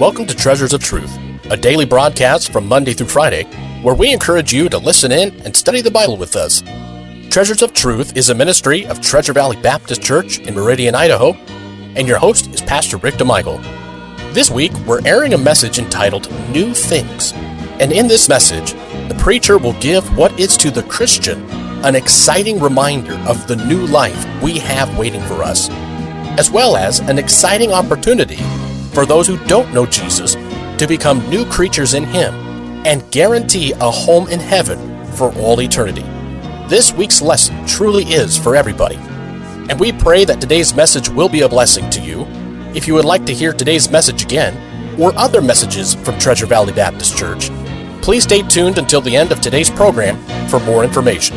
Welcome to Treasures of Truth, a daily broadcast from Monday through Friday where we encourage you to listen in and study the Bible with us. Treasures of Truth is a ministry of Treasure Valley Baptist Church in Meridian, Idaho, and your host is Pastor Rick DeMichael. This week, we're airing a message entitled New Things. And in this message, the preacher will give what is to the Christian an exciting reminder of the new life we have waiting for us, as well as an exciting opportunity for those who don't know Jesus to become new creatures in Him and guarantee a home in heaven for all eternity. This week's lesson truly is for everybody. And we pray that today's message will be a blessing to you. If you would like to hear today's message again, or other messages from Treasure Valley Baptist Church, please stay tuned until the end of today's program for more information.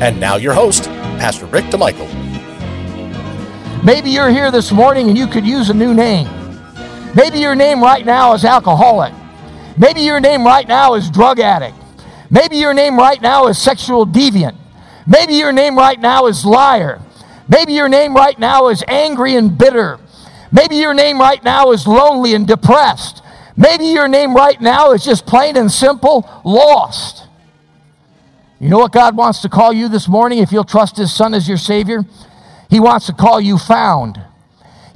And now, your host, Pastor Rick DeMichael. Maybe you're here this morning and you could use a new name. Maybe your name right now is alcoholic. Maybe your name right now is drug addict. Maybe your name right now is sexual deviant. Maybe your name right now is liar. Maybe your name right now is angry and bitter. Maybe your name right now is lonely and depressed. Maybe your name right now is just plain and simple lost. You know what God wants to call you this morning if you'll trust His Son as your Savior? He wants to call you found.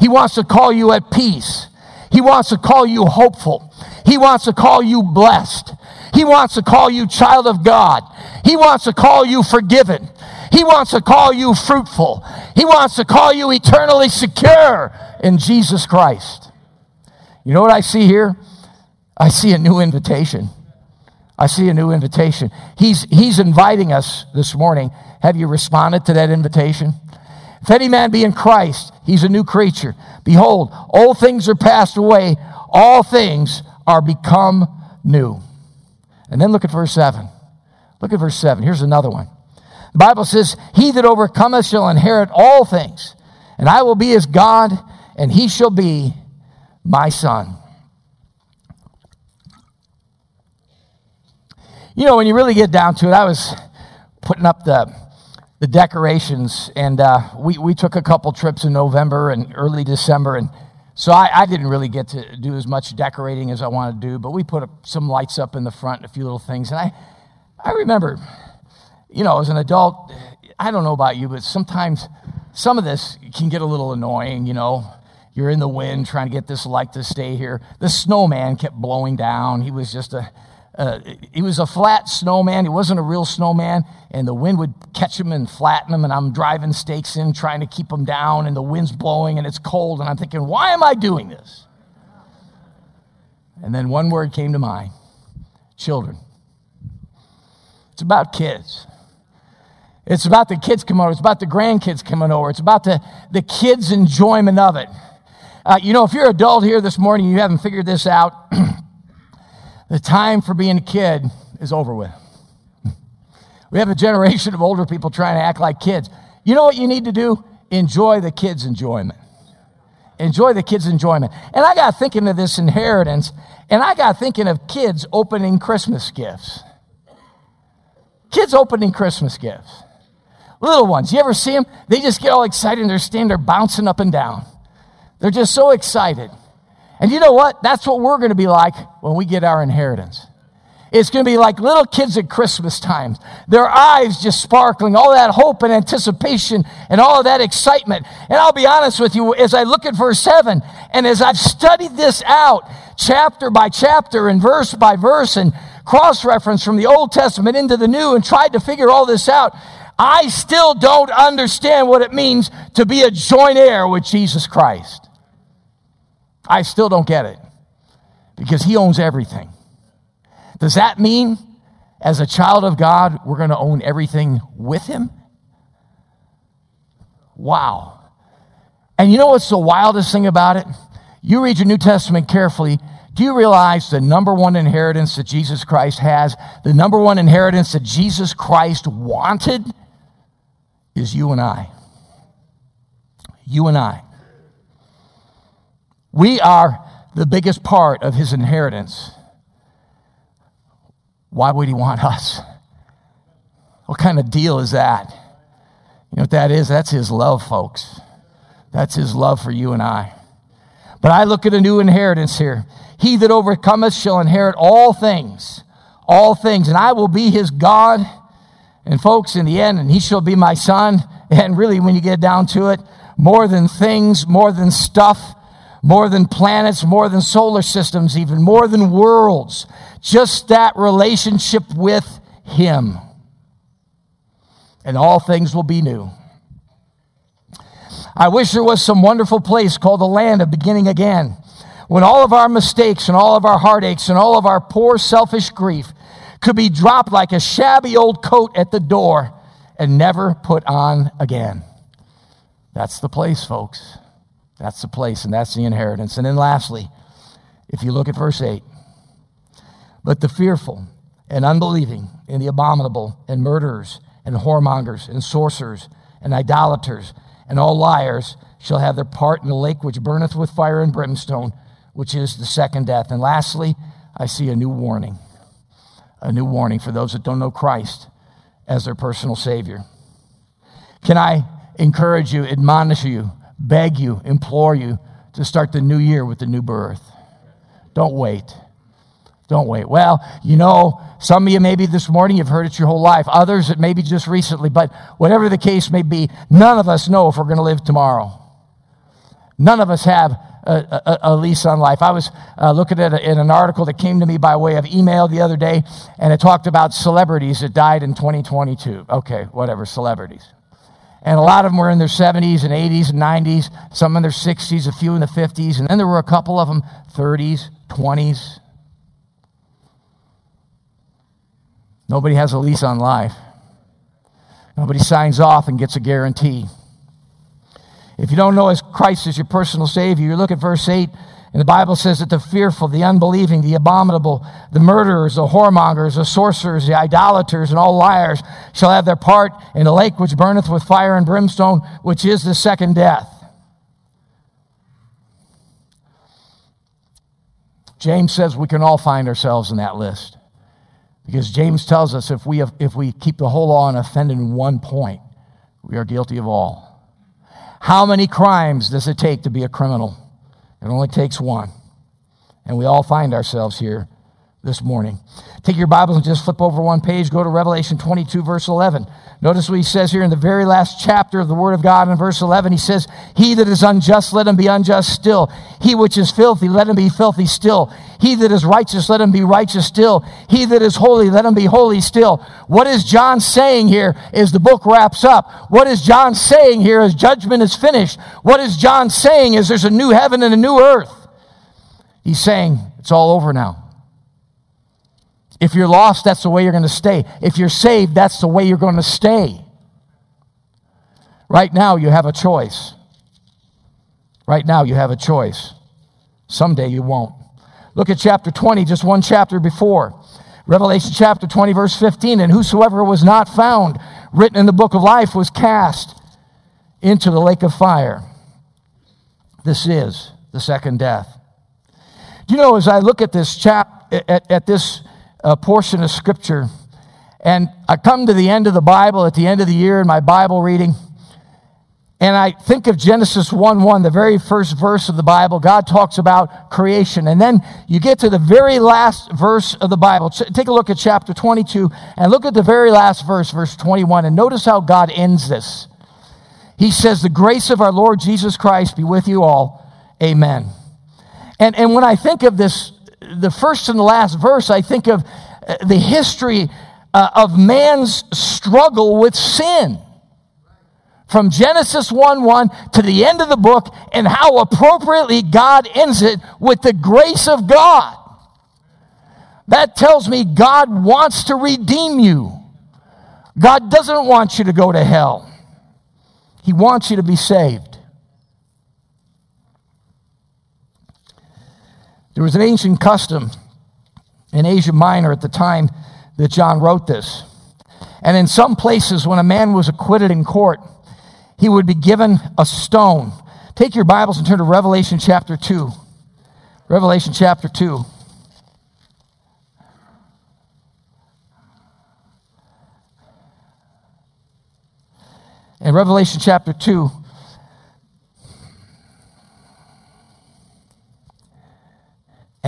He wants to call you at peace. He wants to call you hopeful. He wants to call you blessed. He wants to call you child of God. He wants to call you forgiven. He wants to call you fruitful. He wants to call you eternally secure in Jesus Christ. You know what I see here? I see a new invitation. I see a new invitation. He's, he's inviting us this morning. Have you responded to that invitation? If any man be in Christ, he's a new creature. Behold, old things are passed away, all things are become new. And then look at verse 7. Look at verse 7. Here's another one. The Bible says, He that overcometh shall inherit all things, and I will be his God, and he shall be my son. You know, when you really get down to it, I was putting up the the decorations, and uh, we, we took a couple trips in November and early December, and so I, I, didn't really get to do as much decorating as I wanted to do, but we put up some lights up in the front, a few little things, and I, I remember, you know, as an adult, I don't know about you, but sometimes some of this can get a little annoying, you know. You're in the wind trying to get this light to stay here. The snowman kept blowing down. He was just a, uh, he was a flat snowman. He wasn't a real snowman, and the wind would catch him and flatten him. And I'm driving stakes in, trying to keep him down, and the wind's blowing, and it's cold. And I'm thinking, why am I doing this? And then one word came to mind children. It's about kids. It's about the kids coming over. It's about the grandkids coming over. It's about the, the kids' enjoyment of it. Uh, you know, if you're an adult here this morning, you haven't figured this out. The time for being a kid is over with. We have a generation of older people trying to act like kids. You know what you need to do? Enjoy the kids' enjoyment. Enjoy the kids' enjoyment. And I got thinking of this inheritance, and I got thinking of kids opening Christmas gifts. Kids opening Christmas gifts. Little ones, you ever see them? They just get all excited and they're standing there bouncing up and down. They're just so excited. And you know what? That's what we're going to be like when we get our inheritance. It's going to be like little kids at Christmas times. Their eyes just sparkling, all that hope and anticipation and all of that excitement. And I'll be honest with you, as I look at verse 7 and as I've studied this out chapter by chapter and verse by verse and cross reference from the Old Testament into the New and tried to figure all this out, I still don't understand what it means to be a joint heir with Jesus Christ. I still don't get it because he owns everything. Does that mean as a child of God, we're going to own everything with him? Wow. And you know what's the wildest thing about it? You read your New Testament carefully. Do you realize the number one inheritance that Jesus Christ has, the number one inheritance that Jesus Christ wanted is you and I? You and I. We are the biggest part of his inheritance. Why would he want us? What kind of deal is that? You know what that is? That's his love, folks. That's his love for you and I. But I look at a new inheritance here. He that overcometh shall inherit all things, all things, and I will be his God. And folks, in the end, and he shall be my son. And really, when you get down to it, more than things, more than stuff, more than planets, more than solar systems, even more than worlds. Just that relationship with him. And all things will be new. I wish there was some wonderful place called the land of beginning again when all of our mistakes and all of our heartaches and all of our poor selfish grief could be dropped like a shabby old coat at the door and never put on again. That's the place, folks. That's the place, and that's the inheritance. And then lastly, if you look at verse 8, but the fearful and unbelieving and the abominable and murderers and whoremongers and sorcerers and idolaters and all liars shall have their part in the lake which burneth with fire and brimstone, which is the second death. And lastly, I see a new warning a new warning for those that don't know Christ as their personal Savior. Can I encourage you, admonish you, beg you, implore you to start the new year with the new birth? Don't wait. Don't wait. Well, you know, some of you maybe this morning you've heard it your whole life. Others it maybe just recently, but whatever the case may be, none of us know if we're going to live tomorrow. None of us have a, a, a lease on life. I was uh, looking at a, in an article that came to me by way of email the other day, and it talked about celebrities that died in 2022. Okay, whatever, celebrities. And a lot of them were in their 70s and 80s and 90s, some in their 60s, a few in the 50s, and then there were a couple of them 30s, 20s. Nobody has a lease on life. Nobody signs off and gets a guarantee. If you don't know as Christ as your personal Savior, you look at verse 8, and the Bible says that the fearful, the unbelieving, the abominable, the murderers, the whoremongers, the sorcerers, the idolaters, and all liars shall have their part in the lake which burneth with fire and brimstone, which is the second death. James says we can all find ourselves in that list. Because James tells us if we, have, if we keep the whole law and offend in one point, we are guilty of all. How many crimes does it take to be a criminal? It only takes one. And we all find ourselves here this morning. Take your Bibles and just flip over one page, go to Revelation 22, verse 11. Notice what he says here in the very last chapter of the Word of God in verse 11. He says, He that is unjust, let him be unjust still. He which is filthy, let him be filthy still. He that is righteous, let him be righteous still. He that is holy, let him be holy still. What is John saying here as the book wraps up? What is John saying here as judgment is finished? What is John saying is there's a new heaven and a new earth? He's saying it's all over now. If you're lost, that's the way you're going to stay. If you're saved, that's the way you're going to stay. Right now, you have a choice. Right now, you have a choice. Someday, you won't. Look at chapter 20, just one chapter before. Revelation chapter 20, verse 15. And whosoever was not found written in the book of life was cast into the lake of fire. This is the second death. Do you know, as I look at this chap, at, at this a portion of scripture. And I come to the end of the Bible at the end of the year in my Bible reading. And I think of Genesis 1 1, the very first verse of the Bible. God talks about creation. And then you get to the very last verse of the Bible. Take a look at chapter 22 and look at the very last verse, verse 21. And notice how God ends this. He says, The grace of our Lord Jesus Christ be with you all. Amen. And, and when I think of this the first and the last verse, I think of uh, the history uh, of man's struggle with sin. From Genesis 1 1 to the end of the book, and how appropriately God ends it with the grace of God. That tells me God wants to redeem you. God doesn't want you to go to hell, He wants you to be saved. There was an ancient custom in Asia Minor at the time that John wrote this. And in some places, when a man was acquitted in court, he would be given a stone. Take your Bibles and turn to Revelation chapter 2. Revelation chapter 2. In Revelation chapter 2,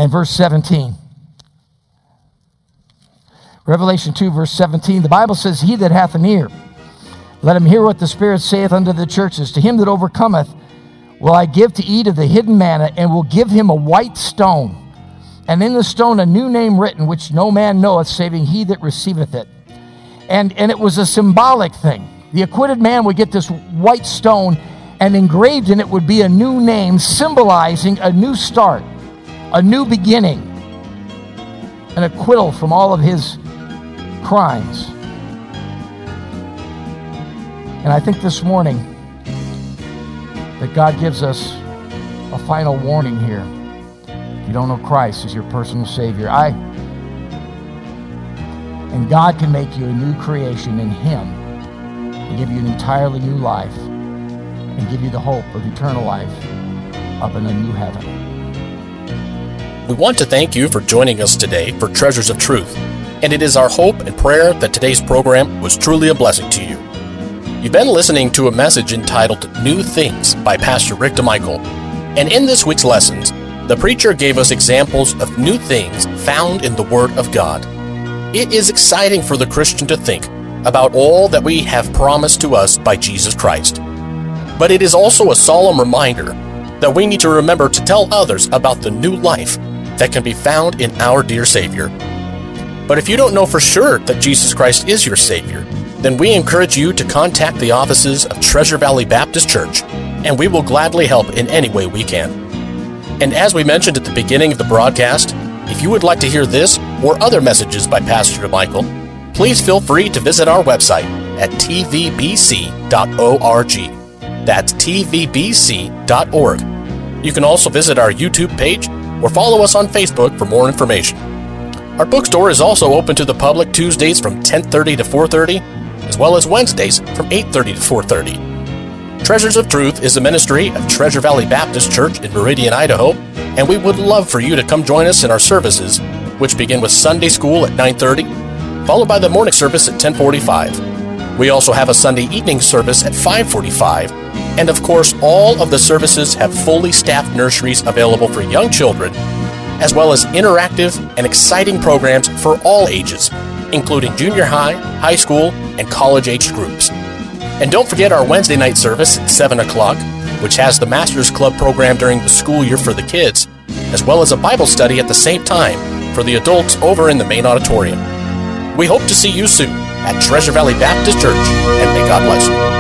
and verse 17. Revelation 2, verse 17, the Bible says, He that hath an ear, let him hear what the Spirit saith unto the churches. To him that overcometh will I give to eat of the hidden manna, and will give him a white stone, and in the stone a new name written, which no man knoweth, saving he that receiveth it. And, and it was a symbolic thing. The acquitted man would get this white stone, and engraved in it would be a new name, symbolizing a new start, a new beginning, an acquittal from all of his crimes. And I think this morning that God gives us a final warning here. If you don't know Christ as your personal Savior, I and God can make you a new creation in Him and give you an entirely new life and give you the hope of eternal life up in a new heaven. We want to thank you for joining us today for Treasures of Truth and it is our hope and prayer that today's program was truly a blessing to you. You've been listening to a message entitled New Things by Pastor Rick DeMichael, and in this week's lessons, the preacher gave us examples of new things found in the Word of God. It is exciting for the Christian to think about all that we have promised to us by Jesus Christ. But it is also a solemn reminder that we need to remember to tell others about the new life that can be found in our dear Savior. But if you don't know for sure that Jesus Christ is your Savior, then we encourage you to contact the offices of Treasure Valley Baptist Church, and we will gladly help in any way we can. And as we mentioned at the beginning of the broadcast, if you would like to hear this or other messages by Pastor Michael, please feel free to visit our website at tvbc.org. That's tvbc.org. You can also visit our YouTube page or follow us on Facebook for more information. Our bookstore is also open to the public Tuesdays from 10:30 to 4:30, as well as Wednesdays from 8:30 to 4:30. Treasures of Truth is a ministry of Treasure Valley Baptist Church in Meridian, Idaho, and we would love for you to come join us in our services, which begin with Sunday school at 9:30, followed by the morning service at 10:45. We also have a Sunday evening service at 5:45, and of course, all of the services have fully staffed nurseries available for young children as well as interactive and exciting programs for all ages, including junior high, high school, and college aged groups. And don't forget our Wednesday night service at 7 o'clock, which has the Masters Club program during the school year for the kids, as well as a Bible study at the same time for the adults over in the main auditorium. We hope to see you soon at Treasure Valley Baptist Church, and may God bless you.